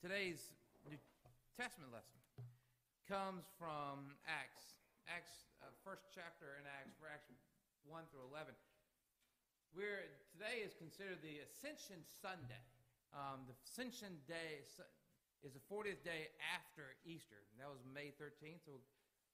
Today's New Testament lesson comes from Acts, Acts, uh, first chapter in Acts, for Acts 1 through 11. We're, today is considered the Ascension Sunday. Um, the Ascension Day is the 40th day after Easter. And that was May 13th, so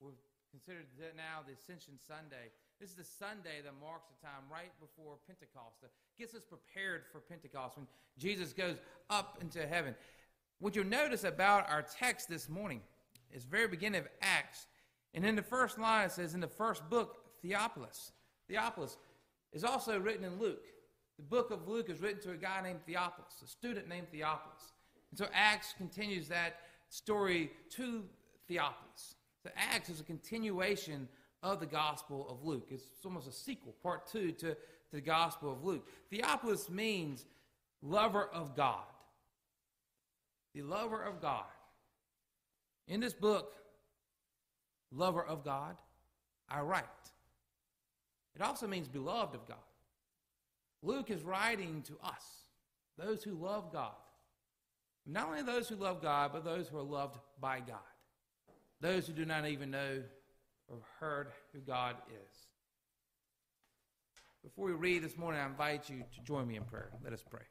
we've considered now the Ascension Sunday. This is the Sunday that marks the time right before Pentecost, that gets us prepared for Pentecost when Jesus goes up into heaven. What you'll notice about our text this morning is very beginning of Acts. And in the first line, it says, in the first book, Theophilus. Theophilus is also written in Luke. The book of Luke is written to a guy named Theophilus, a student named Theophilus. And so Acts continues that story to Theophilus. So Acts is a continuation of the Gospel of Luke. It's almost a sequel, part two, to, to the Gospel of Luke. Theophilus means lover of God the lover of God. In this book, Lover of God, I write. It also means beloved of God. Luke is writing to us, those who love God. Not only those who love God, but those who are loved by God. Those who do not even know or heard who God is. Before we read this morning, I invite you to join me in prayer. Let us pray.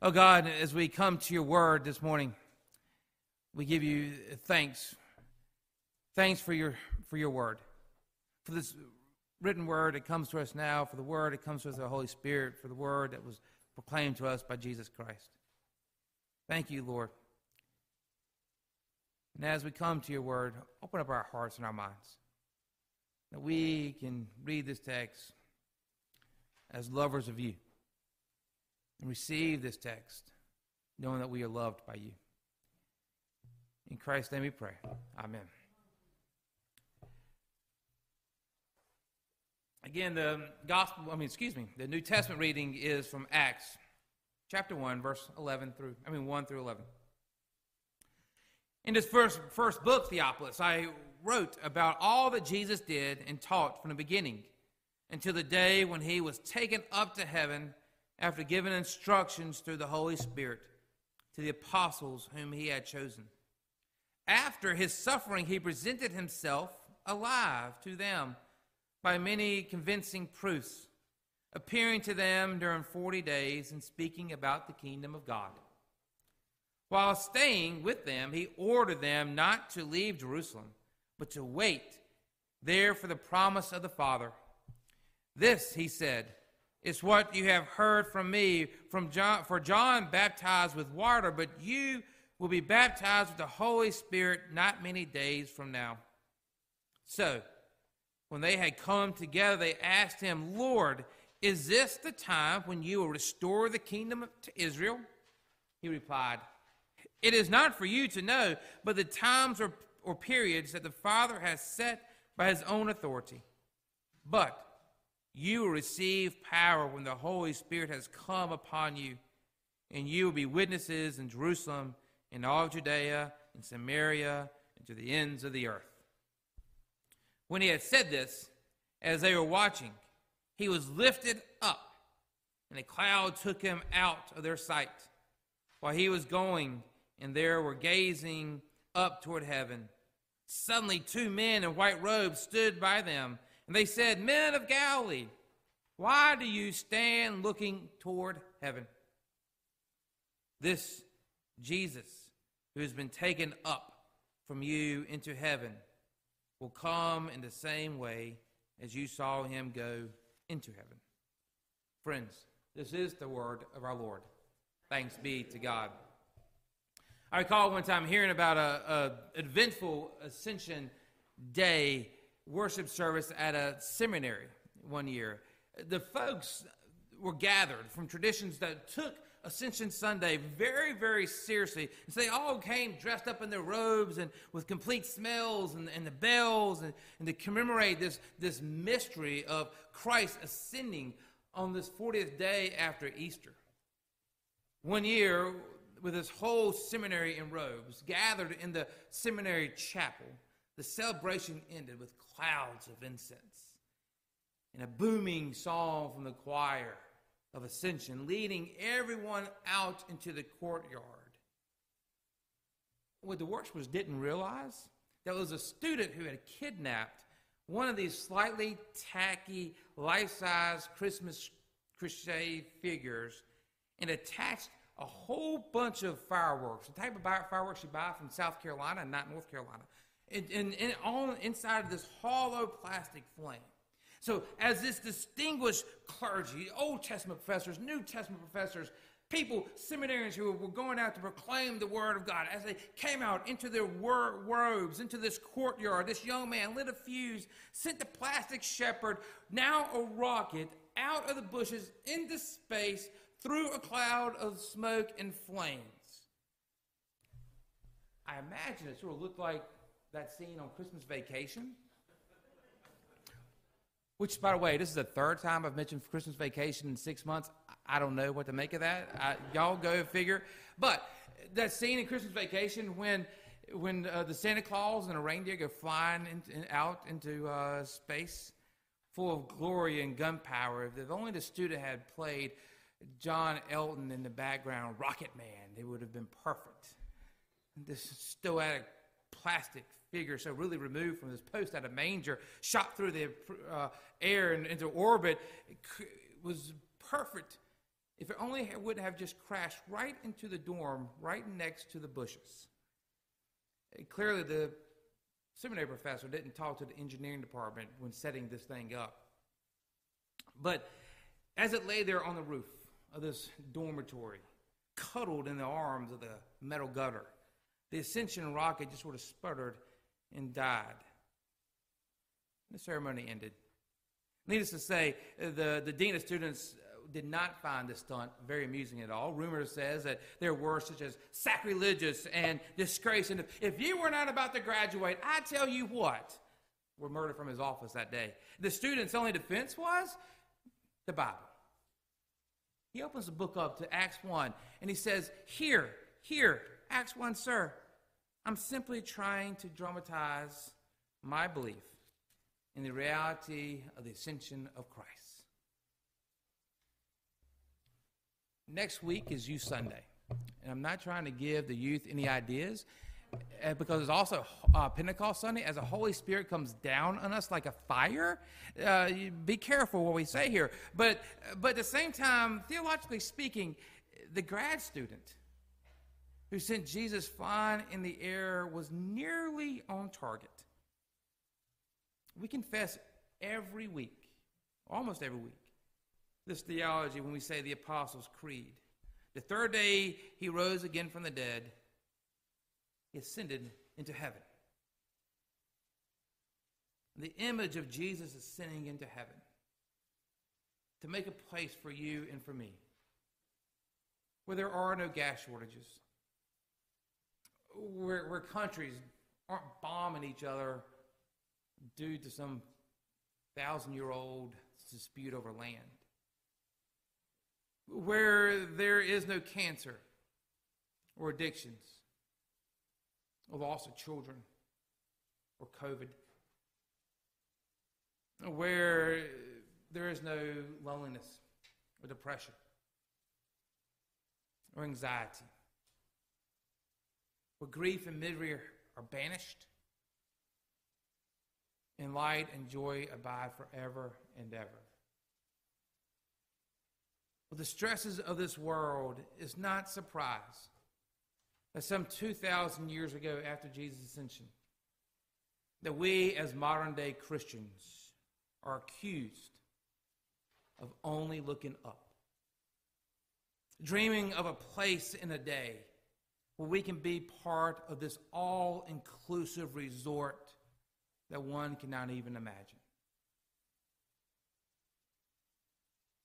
Oh God, as we come to your word this morning, we give you thanks. Thanks for your for your word. For this written word that comes to us now, for the word that comes to us the Holy Spirit, for the word that was proclaimed to us by Jesus Christ. Thank you, Lord. And as we come to your word, open up our hearts and our minds. That we can read this text as lovers of you and receive this text, knowing that we are loved by you. In Christ's name we pray. Amen. Again, the gospel, I mean, excuse me, the New Testament reading is from Acts chapter 1, verse 11 through, I mean, 1 through 11. In this first, first book, Theophilus, I wrote about all that Jesus did and taught from the beginning until the day when he was taken up to heaven after giving instructions through the Holy Spirit to the apostles whom he had chosen. After his suffering, he presented himself alive to them by many convincing proofs, appearing to them during 40 days and speaking about the kingdom of God. While staying with them, he ordered them not to leave Jerusalem, but to wait there for the promise of the Father. This, he said, it's what you have heard from me. From John, for John baptized with water, but you will be baptized with the Holy Spirit not many days from now. So, when they had come together, they asked him, Lord, is this the time when you will restore the kingdom to Israel? He replied, It is not for you to know, but the times or, or periods that the Father has set by his own authority. But you will receive power when the Holy Spirit has come upon you, and you will be witnesses in Jerusalem, in all Judea, in Samaria, and to the ends of the earth. When he had said this, as they were watching, he was lifted up, and a cloud took him out of their sight. While he was going, and there were gazing up toward heaven. Suddenly, two men in white robes stood by them and they said, Men of Galilee, why do you stand looking toward heaven? This Jesus, who has been taken up from you into heaven, will come in the same way as you saw him go into heaven. Friends, this is the word of our Lord. Thanks be to God. I recall one time hearing about a, a eventful ascension day worship service at a seminary one year. The folks were gathered from traditions that took Ascension Sunday very, very seriously. And so they all came dressed up in their robes and with complete smells and, and the bells and, and to commemorate this, this mystery of Christ ascending on this 40th day after Easter. One year, with this whole seminary in robes, gathered in the seminary chapel, the celebration ended with clouds of incense and a booming song from the choir of ascension, leading everyone out into the courtyard. What the worshippers didn't realize, there was a student who had kidnapped one of these slightly tacky, life-size Christmas crèche figures and attached a whole bunch of fireworks, the type of fireworks you buy from South Carolina and not North Carolina, and, and, and all inside of this hollow plastic flame. So, as this distinguished clergy, Old Testament professors, New Testament professors, people, seminarians who were going out to proclaim the word of God, as they came out into their robes, into this courtyard, this young man lit a fuse, sent the plastic shepherd, now a rocket, out of the bushes into space through a cloud of smoke and flames. I imagine it sort of looked like that scene on Christmas Vacation. Which, by the way, this is the third time I've mentioned Christmas Vacation in six months. I don't know what to make of that. I, y'all go figure. But that scene in Christmas Vacation when when uh, the Santa Claus and a reindeer go flying in, in, out into uh, space, full of glory and gunpowder. If only the student had played John Elton in the background, Rocket Man, it would have been perfect. This stoic plastic figure, so really removed from this post out of manger, shot through the uh, air and into orbit, was perfect if it only would have just crashed right into the dorm, right next to the bushes. Clearly, the seminary professor didn't talk to the engineering department when setting this thing up. But as it lay there on the roof of this dormitory, cuddled in the arms of the metal gutter, the ascension rocket just sort of sputtered and died. The ceremony ended. Needless to say, the, the dean of students uh, did not find this stunt very amusing at all. Rumor says that there were such as sacrilegious and disgrace. And if, if you were not about to graduate, I tell you what, were murdered from his office that day. The student's only defense was the Bible. He opens the book up to Acts 1 and he says, Here, here, Acts 1, sir, I'm simply trying to dramatize my belief in the reality of the ascension of Christ. Next week is Youth Sunday. And I'm not trying to give the youth any ideas uh, because it's also uh, Pentecost Sunday as the Holy Spirit comes down on us like a fire. Uh, be careful what we say here. But, but at the same time, theologically speaking, the grad student who sent Jesus flying in the air was nearly on target. We confess every week, almost every week, this theology when we say the Apostles' Creed. The third day he rose again from the dead, he ascended into heaven. The image of Jesus ascending into heaven to make a place for you and for me where there are no gas shortages, where, where countries aren't bombing each other due to some thousand year old dispute over land. Where there is no cancer or addictions or loss of children or COVID, where there is no loneliness or depression or anxiety, where grief and misery are banished, and light and joy abide forever and ever. With the stresses of this world, is not surprise that some 2,000 years ago after Jesus' ascension, that we as modern day Christians are accused of only looking up, dreaming of a place in a day where we can be part of this all inclusive resort that one cannot even imagine.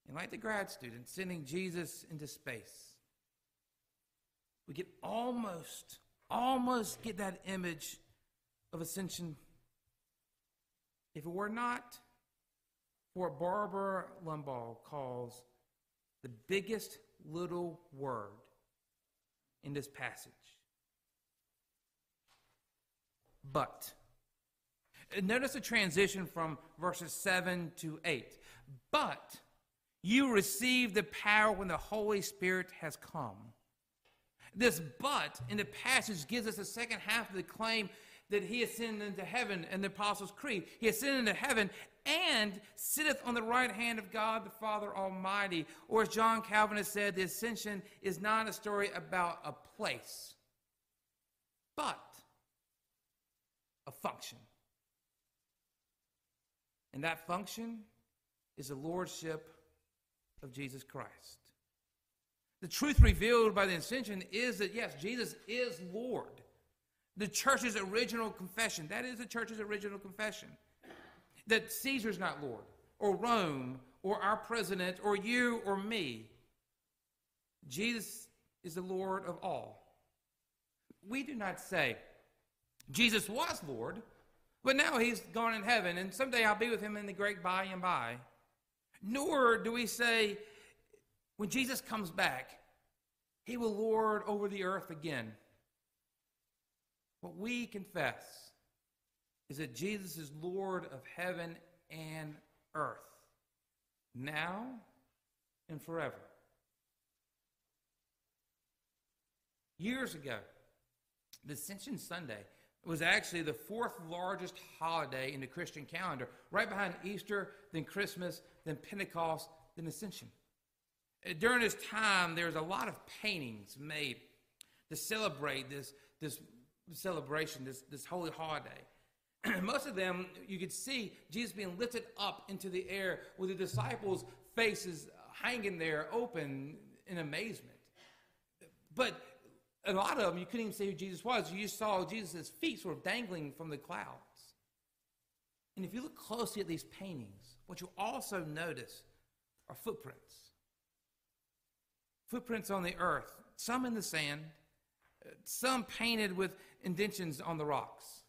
And like the grad student sending Jesus into space, we could almost, almost get that image of ascension if it were not for what Barbara Lumbaugh calls the biggest little word in this passage. But. Notice the transition from verses 7 to 8. But you receive the power when the Holy Spirit has come. This but in the passage gives us the second half of the claim that he ascended into heaven and the Apostles' Creed. He ascended into heaven and sitteth on the right hand of God the Father Almighty. Or as John Calvin has said, the ascension is not a story about a place, but a function. And that function is the lordship of Jesus Christ. The truth revealed by the ascension is that, yes, Jesus is Lord. The church's original confession, that is the church's original confession, that Caesar's not Lord, or Rome, or our president, or you, or me. Jesus is the Lord of all. We do not say, Jesus was Lord, but now he's gone in heaven, and someday I'll be with him in the great by and by. Nor do we say, when Jesus comes back, he will lord over the earth again. What we confess is that Jesus is Lord of heaven and earth, now and forever. Years ago, the Ascension Sunday was actually the fourth largest holiday in the Christian calendar, right behind Easter, then Christmas, then Pentecost, then Ascension. During this time, there was a lot of paintings made to celebrate this, this celebration, this, this holy holiday. Most of them, you could see Jesus being lifted up into the air with the disciples' faces hanging there open in amazement. But a lot of them, you couldn't even see who Jesus was. You just saw Jesus' feet sort of dangling from the clouds. And if you look closely at these paintings, what you also notice are footprints. Footprints on the earth, some in the sand, some painted with indentions on the rocks.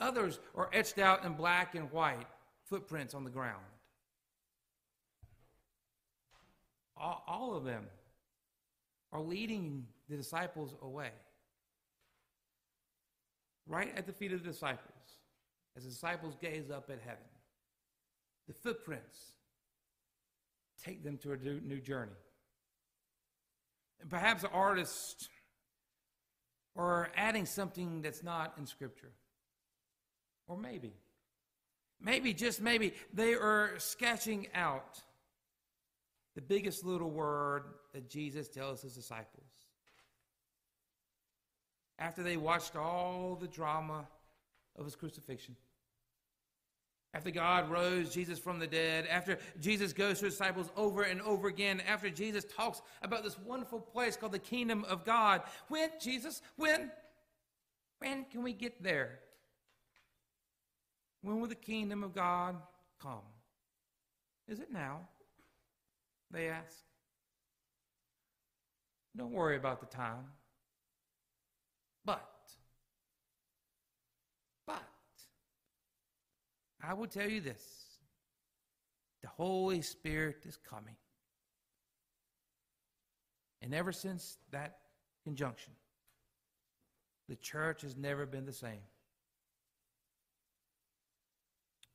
Others are etched out in black and white, footprints on the ground. All, all of them are leading the disciples away. Right at the feet of the disciples, as the disciples gaze up at heaven, the footprints take them to a new journey. And perhaps the artist or adding something that's not in Scripture. Or maybe, maybe, just maybe, they are sketching out the biggest little word that Jesus tells his disciples after they watched all the drama of his crucifixion. After God rose Jesus from the dead, after Jesus goes to his disciples over and over again, after Jesus talks about this wonderful place called the kingdom of God, when, Jesus, when? When can we get there? When will the kingdom of God come? Is it now? They ask. Don't worry about the time. But, I will tell you this the Holy Spirit is coming. And ever since that conjunction, the church has never been the same.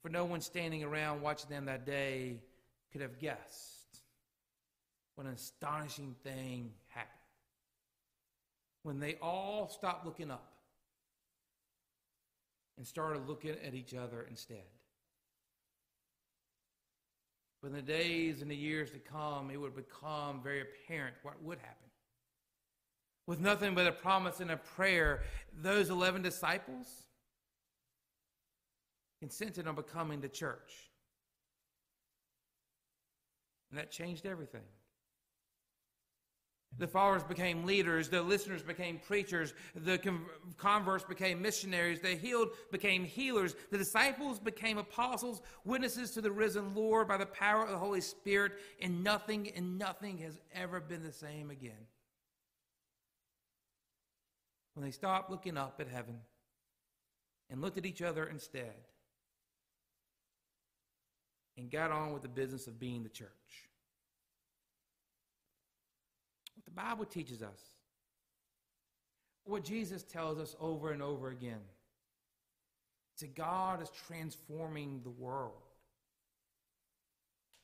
For no one standing around watching them that day could have guessed what an astonishing thing happened when they all stopped looking up and started looking at each other instead. But in the days and the years to come, it would become very apparent what would happen. With nothing but a promise and a prayer, those 11 disciples consented on becoming the church. And that changed everything. The followers became leaders. The listeners became preachers. The converts became missionaries. The healed became healers. The disciples became apostles, witnesses to the risen Lord by the power of the Holy Spirit. And nothing and nothing has ever been the same again. When they stopped looking up at heaven and looked at each other instead and got on with the business of being the church. The Bible teaches us, what Jesus tells us over and over again. that God is transforming the world.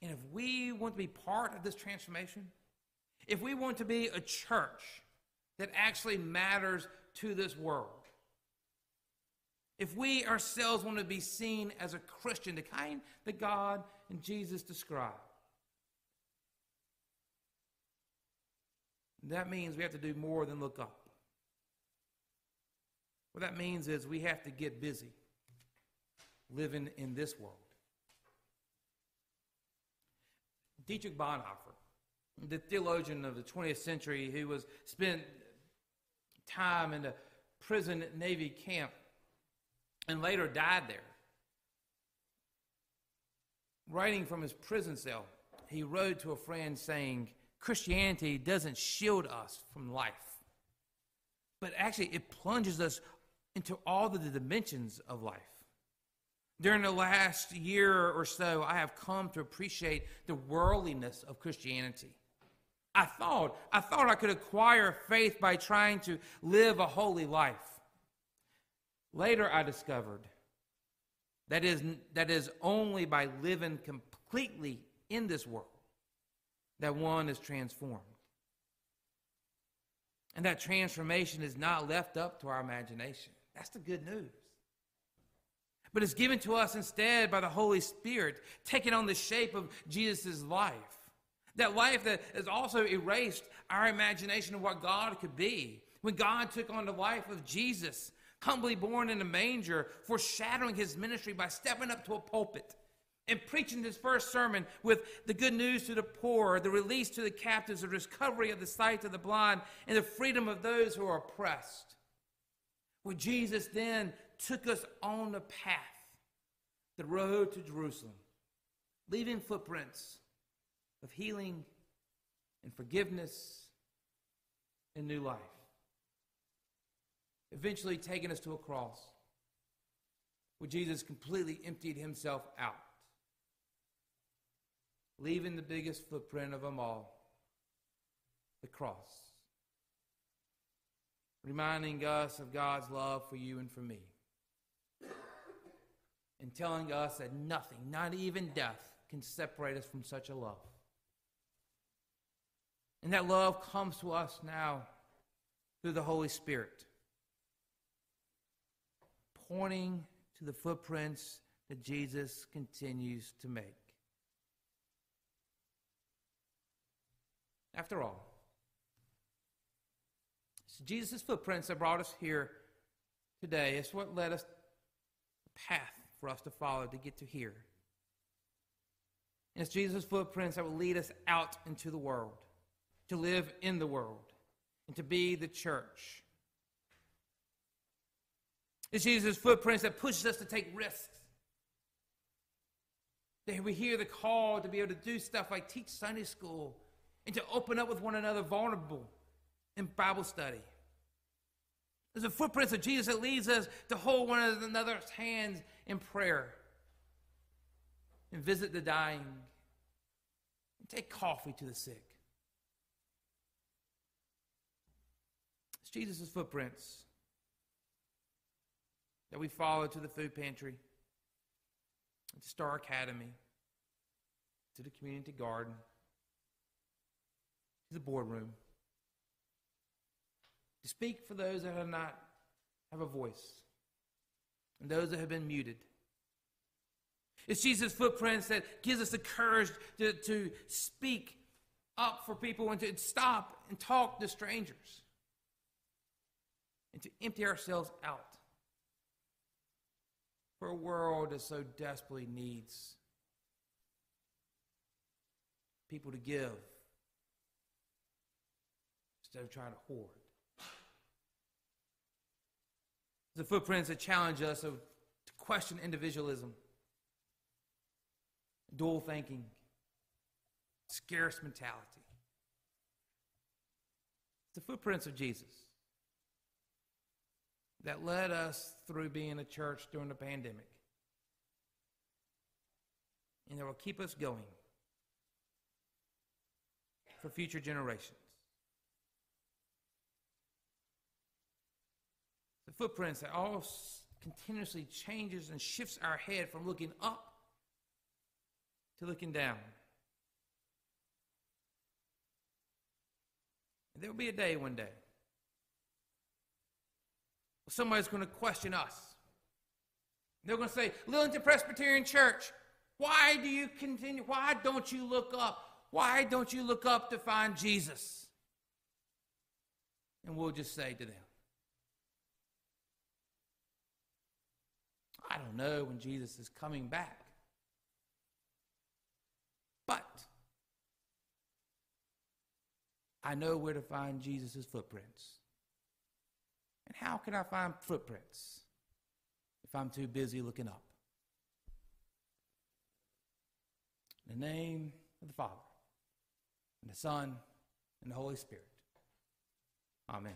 And if we want to be part of this transformation, if we want to be a church that actually matters to this world. If we ourselves want to be seen as a Christian, the kind that God and Jesus describe, that means we have to do more than look up. What that means is we have to get busy living in this world. Dietrich Bonhoeffer, the theologian of the 20th century who was spent time in a prison Nazi camp and later died there. Writing from his prison cell, he wrote to a friend saying, Christianity doesn't shield us from life, but actually it plunges us into all the dimensions of life. During the last year or so, I have come to appreciate the worldliness of Christianity. I thought, I thought I could acquire faith by trying to live a holy life. Later, I discovered that is, that is only by living completely in this world that one is transformed. And that transformation is not left up to our imagination. That's the good news. But it's given to us instead by the Holy Spirit, taking on the shape of Jesus' life. That life that has also erased our imagination of what God could be. When God took on the life of Jesus, humbly born in a manger, foreshadowing his ministry by stepping up to a pulpit and preaching his first sermon with the good news to the poor, the release to the captives, the recovery of the sight of the blind, and the freedom of those who are oppressed. Where Jesus then took us on the path, the road to Jerusalem, leaving footprints of healing and forgiveness and new life. Eventually taking us to a cross where Jesus completely emptied himself out, leaving the biggest footprint of them all the cross, reminding us of God's love for you and for me, and telling us that nothing, not even death, can separate us from such a love. And that love comes to us now through the Holy Spirit, pointing to the footprints that Jesus continues to make. After all, it's Jesus' footprints that brought us here today. It's what led us the path for us to follow to get to here. And it's Jesus' footprints that will lead us out into the world to live in the world and to be the church. It's Jesus' footprints that pushes us to take risks. That we hear the call to be able to do stuff like teach Sunday school and to open up with one another vulnerable in Bible study. There's a footprints of Jesus that leads us to hold one another's hands in prayer and visit the dying and take coffee to the sick. It's Jesus' footprints that we follow to the food pantry, to Star Academy, to the community garden, the boardroom, to speak for those that have not have a voice. And those that have been muted. It's Jesus' footprints that gives us the courage to, to speak up for people and to stop and talk to strangers. And to empty ourselves out. For a world that so desperately needs people to give instead of trying to hoard. The footprints that challenge us to question individualism, dual thinking, scarce mentality. It's the footprints of Jesus that led us through being a church during the pandemic. And that will keep us going for future generations. The footprints that all continuously changes and shifts our head from looking up to looking down. And there will be a day one day somebody's going to question us. They're going to say, Lillington Presbyterian Church, why do you continue? Why don't you look up? Why don't you look up to find Jesus? And we'll just say to them, I don't know when Jesus is coming back. But I know where to find Jesus' footprints. And how can I find footprints if I'm too busy looking up? In the name of the Father, and the Son, and the Holy Spirit. Amen.